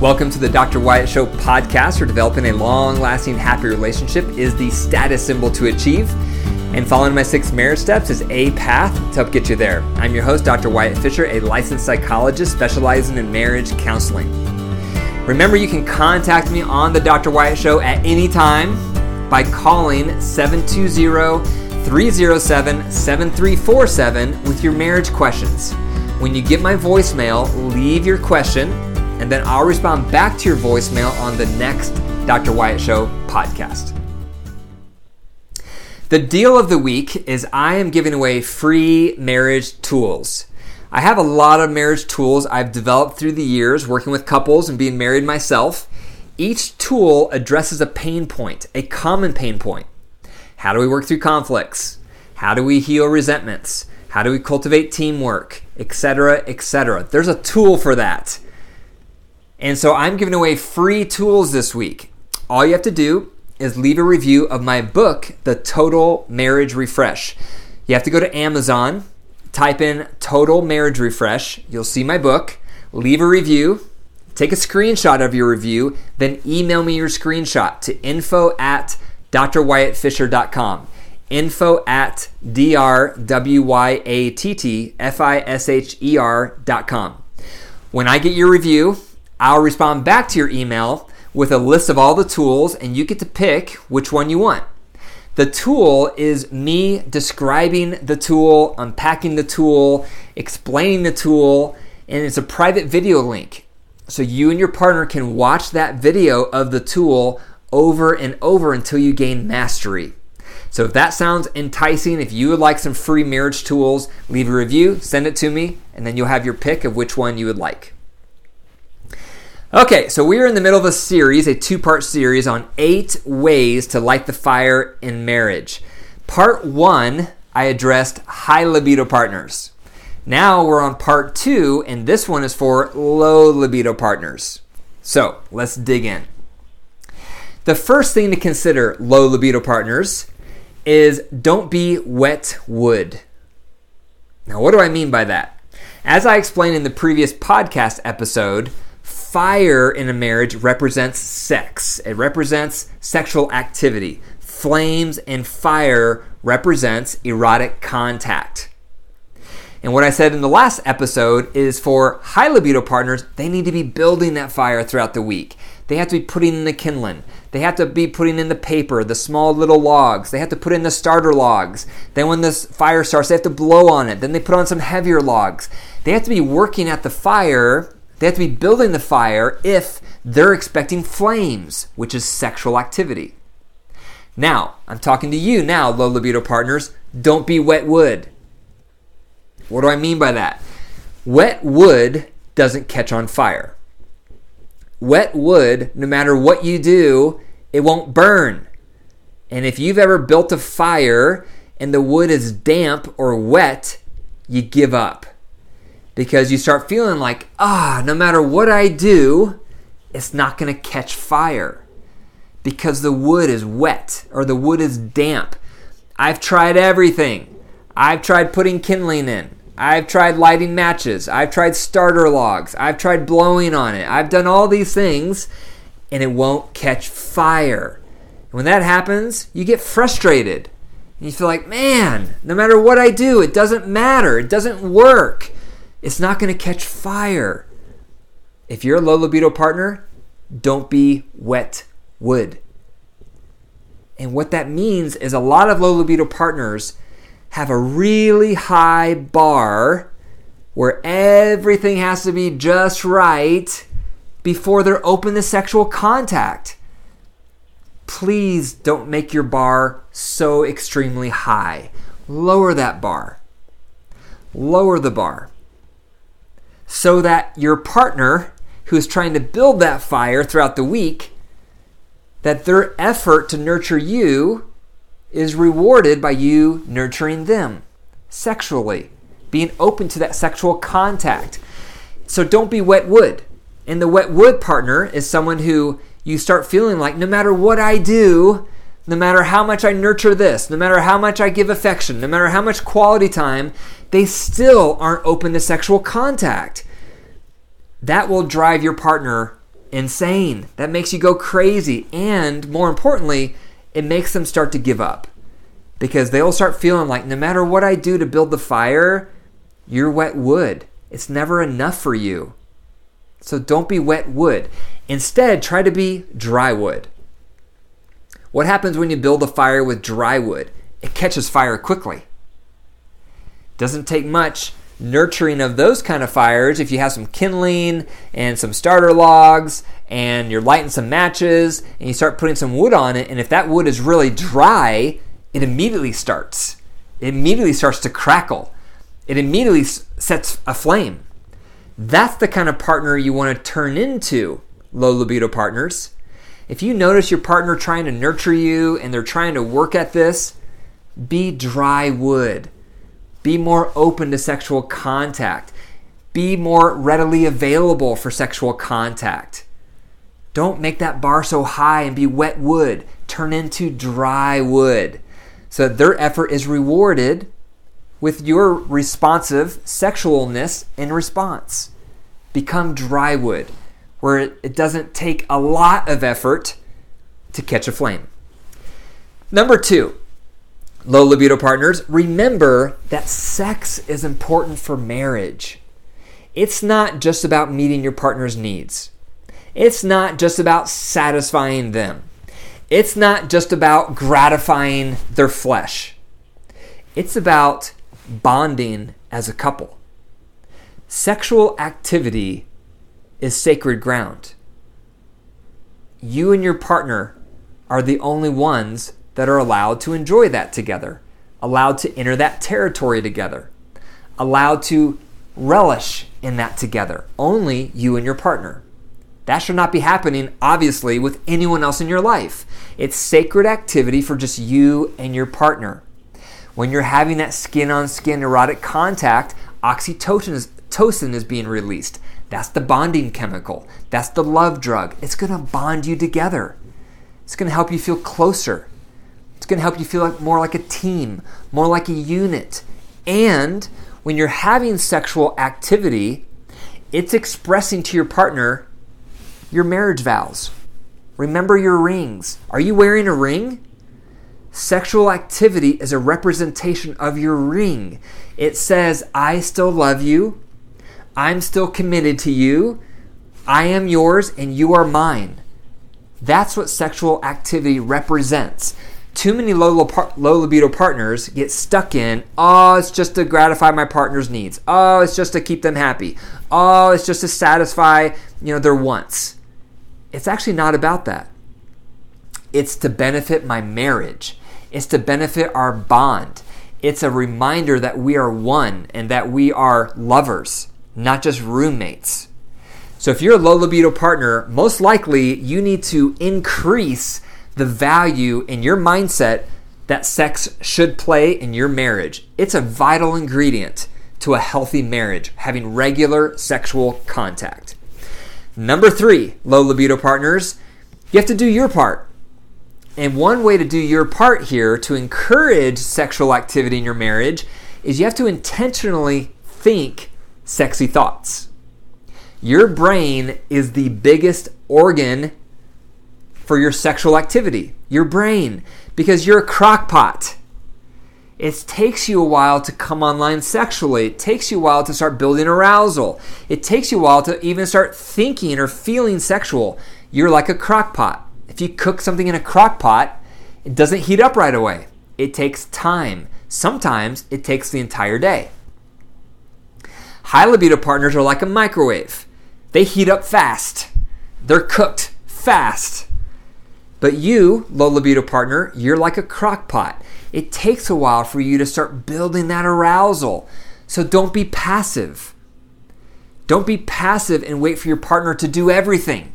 Welcome to the Dr. Wyatt Show podcast, where developing a long lasting, happy relationship is the status symbol to achieve. And following my six marriage steps is a path to help get you there. I'm your host, Dr. Wyatt Fisher, a licensed psychologist specializing in marriage counseling. Remember, you can contact me on the Dr. Wyatt Show at any time by calling 720 307 7347 with your marriage questions. When you get my voicemail, leave your question and then I'll respond back to your voicemail on the next Dr. Wyatt Show podcast. The deal of the week is I am giving away free marriage tools. I have a lot of marriage tools I've developed through the years working with couples and being married myself. Each tool addresses a pain point, a common pain point. How do we work through conflicts? How do we heal resentments? How do we cultivate teamwork, etc., etc. There's a tool for that. And so I'm giving away free tools this week. All you have to do is leave a review of my book, The Total Marriage Refresh. You have to go to Amazon, type in Total Marriage Refresh. You'll see my book, leave a review, take a screenshot of your review, then email me your screenshot to info at drwyattfisher.com. Info at D-R-W-Y-A-T-T-F-I-S-H-E-R.com. When I get your review, I'll respond back to your email with a list of all the tools, and you get to pick which one you want. The tool is me describing the tool, unpacking the tool, explaining the tool, and it's a private video link. So you and your partner can watch that video of the tool over and over until you gain mastery. So if that sounds enticing, if you would like some free marriage tools, leave a review, send it to me, and then you'll have your pick of which one you would like. Okay, so we are in the middle of a series, a two part series on eight ways to light the fire in marriage. Part one, I addressed high libido partners. Now we're on part two, and this one is for low libido partners. So let's dig in. The first thing to consider, low libido partners, is don't be wet wood. Now, what do I mean by that? As I explained in the previous podcast episode, fire in a marriage represents sex. It represents sexual activity. Flames and fire represents erotic contact. And what I said in the last episode is for high libido partners, they need to be building that fire throughout the week. They have to be putting in the kindling. They have to be putting in the paper, the small little logs. They have to put in the starter logs. Then when this fire starts, they have to blow on it. Then they put on some heavier logs. They have to be working at the fire they have to be building the fire if they're expecting flames, which is sexual activity. Now, I'm talking to you now, low libido partners. Don't be wet wood. What do I mean by that? Wet wood doesn't catch on fire. Wet wood, no matter what you do, it won't burn. And if you've ever built a fire and the wood is damp or wet, you give up because you start feeling like, ah, no matter what I do, it's not going to catch fire because the wood is wet or the wood is damp. I've tried everything. I've tried putting kindling in. I've tried lighting matches. I've tried starter logs. I've tried blowing on it. I've done all these things and it won't catch fire. And when that happens, you get frustrated. And you feel like, man, no matter what I do, it doesn't matter. It doesn't work it's not going to catch fire. If you're a low libido partner, don't be wet wood. And what that means is a lot of low libido partners have a really high bar where everything has to be just right before they're open to sexual contact. Please don't make your bar so extremely high. Lower that bar. Lower the bar so that your partner who is trying to build that fire throughout the week that their effort to nurture you is rewarded by you nurturing them sexually being open to that sexual contact. So don't be wet wood. And the wet wood partner is someone who you start feeling like no matter what I do no matter how much I nurture this, no matter how much I give affection, no matter how much quality time, they still aren't open to sexual contact. That will drive your partner insane. That makes you go crazy. And more importantly, it makes them start to give up because they'll start feeling like no matter what I do to build the fire, you're wet wood. It's never enough for you. So don't be wet wood. Instead, try to be dry wood. What happens when you build a fire with dry wood? It catches fire quickly. Doesn't take much nurturing of those kind of fires if you have some kindling and some starter logs and you're lighting some matches and you start putting some wood on it and if that wood is really dry it immediately starts it immediately starts to crackle it immediately sets a flame that's the kind of partner you want to turn into low libido partners if you notice your partner trying to nurture you and they're trying to work at this be dry wood be more open to sexual contact. Be more readily available for sexual contact. Don't make that bar so high and be wet wood. Turn into dry wood so that their effort is rewarded with your responsive sexualness in response. Become dry wood, where it doesn't take a lot of effort to catch a flame. Number two, low libido partners, remember that sex is important for marriage. It's not just about meeting your partner's needs. It's not just about satisfying them. It's not just about gratifying their flesh. It's about bonding as a couple. Sexual activity is sacred ground. You and your partner are the only ones that are allowed to enjoy that together, allowed to enter that territory together, allowed to relish in that together. Only you and your partner. That should not be happening, obviously, with anyone else in your life. It's sacred activity for just you and your partner. When you're having that skin on skin erotic contact, oxytocin is, tocin is being released. That's the bonding chemical. That's the love drug. It's going to bond you together. It's going to help you feel closer. It's going to help you feel like more like a team, more like a unit. And when you're having sexual activity, it's expressing to your partner your marriage vows. Remember your rings. Are you wearing a ring? Sexual activity is a representation of your ring. It says, I still love you. I'm still committed to you. I am yours and you are mine. That's what sexual activity represents too many low, low libido partners get stuck in, oh, it's just to gratify my partner's needs. Oh, it's just to keep them happy. Oh, it's just to satisfy, you know, their wants. It's actually not about that. It's to benefit my marriage. It's to benefit our bond. It's a reminder that we are one and that we are lovers, not just roommates. So if you're a low libido partner, most likely you need to increase the value in your mindset that sex should play in your marriage. It's a vital ingredient to a healthy marriage, having regular sexual contact. Number three, low libido partners, you have to do your part. And one way to do your part here to encourage sexual activity in your marriage is you have to intentionally think sexy thoughts. Your brain is the biggest organ for your sexual activity, your brain, because you're a crockpot. It takes you a while to come online sexually. It takes you a while to start building arousal. It takes you a while to even start thinking or feeling sexual. You're like a crockpot. If you cook something in a crockpot, it doesn't heat up right away. It takes time. Sometimes it takes the entire day. High libido partners are like a microwave. They heat up fast. They're cooked fast. But you, low libido partner, you're like a crock pot. It takes a while for you to start building that arousal. So don't be passive. Don't be passive and wait for your partner to do everything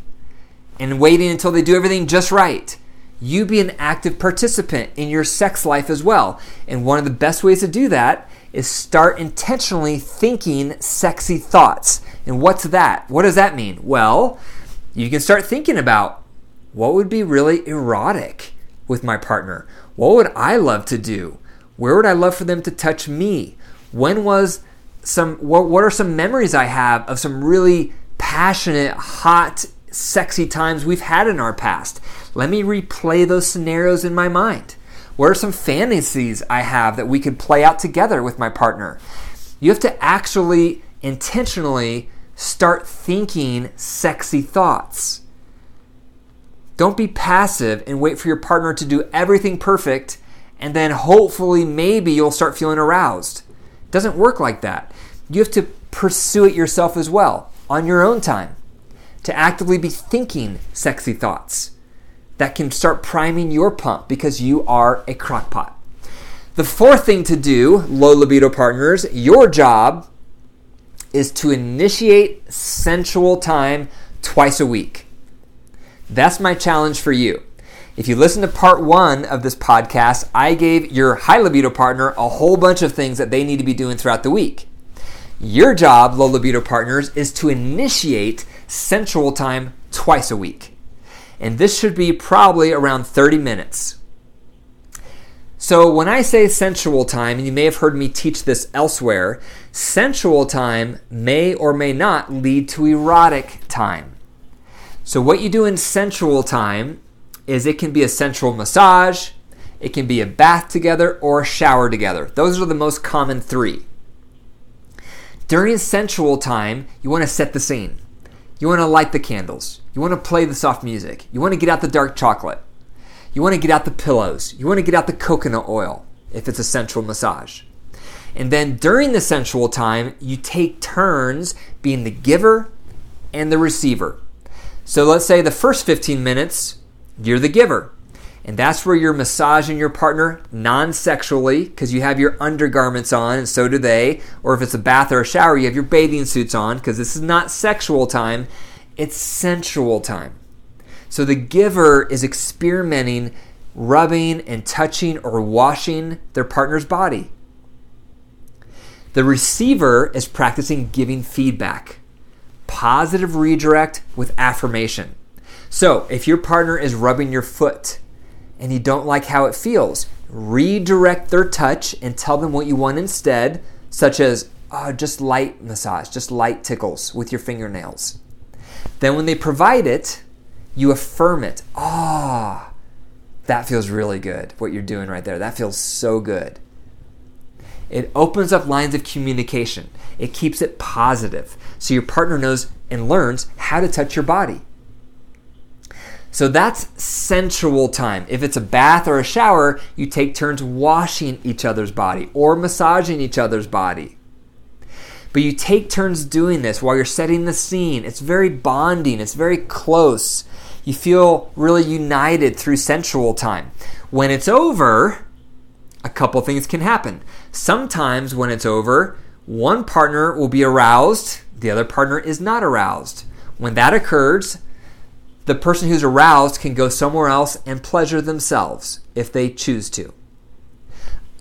and waiting until they do everything just right. You be an active participant in your sex life as well. And one of the best ways to do that is start intentionally thinking sexy thoughts. And what's that? What does that mean? Well, you can start thinking about what would be really erotic with my partner? What would I love to do? Where would I love for them to touch me? When was some what, what are some memories I have of some really passionate, hot sexy times we've had in our past? Let me replay those scenarios in my mind. What are some fantasies I have that we could play out together with my partner? You have to actually intentionally start thinking sexy thoughts. Don't be passive and wait for your partner to do everything perfect and then hopefully maybe you'll start feeling aroused. It doesn't work like that. You have to pursue it yourself as well on your own time to actively be thinking sexy thoughts that can start priming your pump because you are a crockpot. The fourth thing to do, low libido partners, your job is to initiate sensual time twice a week. That's my challenge for you. If you listen to part one of this podcast, I gave your high libido partner a whole bunch of things that they need to be doing throughout the week. Your job, low libido partners, is to initiate sensual time twice a week. And this should be probably around 30 minutes. So, when I say sensual time, and you may have heard me teach this elsewhere, sensual time may or may not lead to erotic time. So, what you do in sensual time is it can be a sensual massage, it can be a bath together, or a shower together. Those are the most common three. During sensual time, you want to set the scene. You want to light the candles. You want to play the soft music. You want to get out the dark chocolate. You want to get out the pillows. You want to get out the coconut oil if it's a sensual massage. And then during the sensual time, you take turns being the giver and the receiver. So let's say the first 15 minutes, you're the giver. And that's where you're massaging your partner non sexually because you have your undergarments on and so do they. Or if it's a bath or a shower, you have your bathing suits on because this is not sexual time, it's sensual time. So the giver is experimenting, rubbing and touching or washing their partner's body. The receiver is practicing giving feedback, positive redirect with affirmation. So if your partner is rubbing your foot, and you don't like how it feels, redirect their touch and tell them what you want instead, such as oh, just light massage, just light tickles with your fingernails. Then when they provide it, you affirm it. Ah, oh, that feels really good, what you're doing right there. That feels so good. It opens up lines of communication. It keeps it positive. So your partner knows and learns how to touch your body. So that's sensual time. If it's a bath or a shower, you take turns washing each other's body or massaging each other's body. But you take turns doing this while you're setting the scene. It's very bonding, it's very close. You feel really united through sensual time. When it's over, a couple things can happen. Sometimes when it's over, one partner will be aroused, the other partner is not aroused. When that occurs, the person who's aroused can go somewhere else and pleasure themselves if they choose to.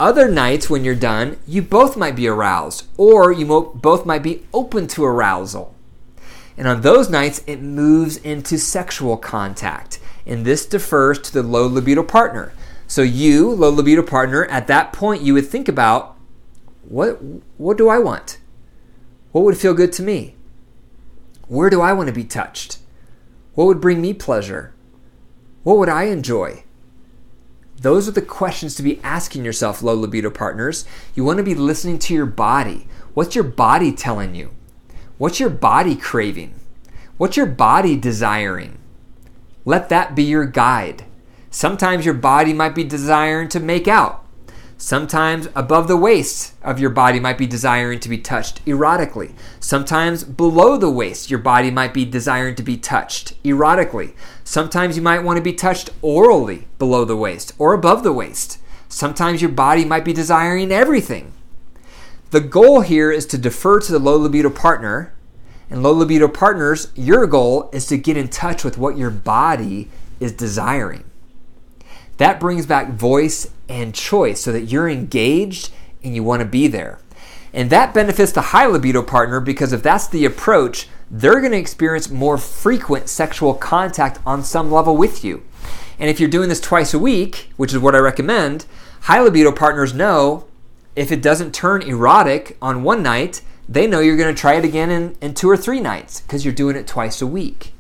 Other nights when you're done, you both might be aroused, or you both might be open to arousal. And on those nights, it moves into sexual contact. And this defers to the low libido partner. So, you, low libido partner, at that point, you would think about what, what do I want? What would feel good to me? Where do I want to be touched? What would bring me pleasure? What would I enjoy? Those are the questions to be asking yourself, low libido partners. You want to be listening to your body. What's your body telling you? What's your body craving? What's your body desiring? Let that be your guide. Sometimes your body might be desiring to make out. Sometimes above the waist of your body might be desiring to be touched erotically. Sometimes below the waist, your body might be desiring to be touched erotically. Sometimes you might want to be touched orally below the waist or above the waist. Sometimes your body might be desiring everything. The goal here is to defer to the low libido partner. And low libido partners, your goal is to get in touch with what your body is desiring. That brings back voice and choice so that you're engaged and you want to be there. And that benefits the high libido partner because if that's the approach, they're going to experience more frequent sexual contact on some level with you. And if you're doing this twice a week, which is what I recommend, high libido partners know if it doesn't turn erotic on one night, they know you're going to try it again in, in two or three nights because you're doing it twice a week.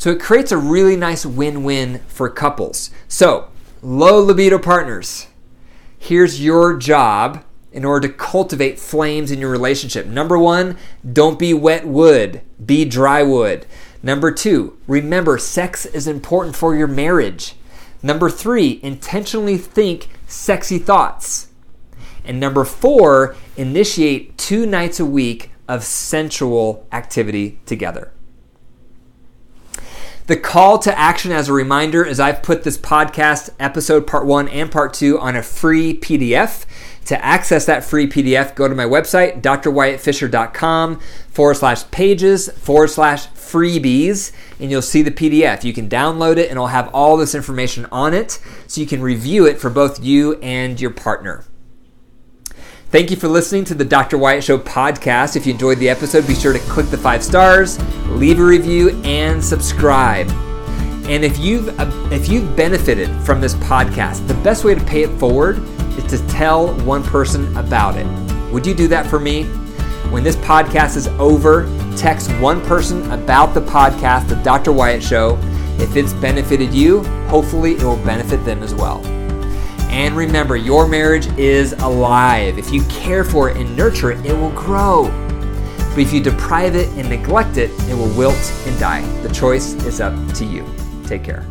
So it creates a really nice win win for couples. So, low libido partners, here's your job in order to cultivate flames in your relationship. Number one, don't be wet wood, be dry wood. Number two, remember sex is important for your marriage. Number three, intentionally think sexy thoughts. And number four, initiate two nights a week of sensual activity together. The call to action, as a reminder, is I've put this podcast episode part one and part two on a free PDF. To access that free PDF, go to my website, drwyattfisher.com forward slash pages forward slash freebies, and you'll see the PDF. You can download it, and it'll have all this information on it so you can review it for both you and your partner. Thank you for listening to the Dr. Wyatt Show podcast. If you enjoyed the episode, be sure to click the five stars, leave a review, and subscribe. And if you've uh, if you've benefited from this podcast, the best way to pay it forward is to tell one person about it. Would you do that for me? When this podcast is over, text one person about the podcast, The Dr. Wyatt Show. If it's benefited you, hopefully it will benefit them as well. And remember, your marriage is alive. If you care for it and nurture it, it will grow. But if you deprive it and neglect it, it will wilt and die. The choice is up to you. Take care.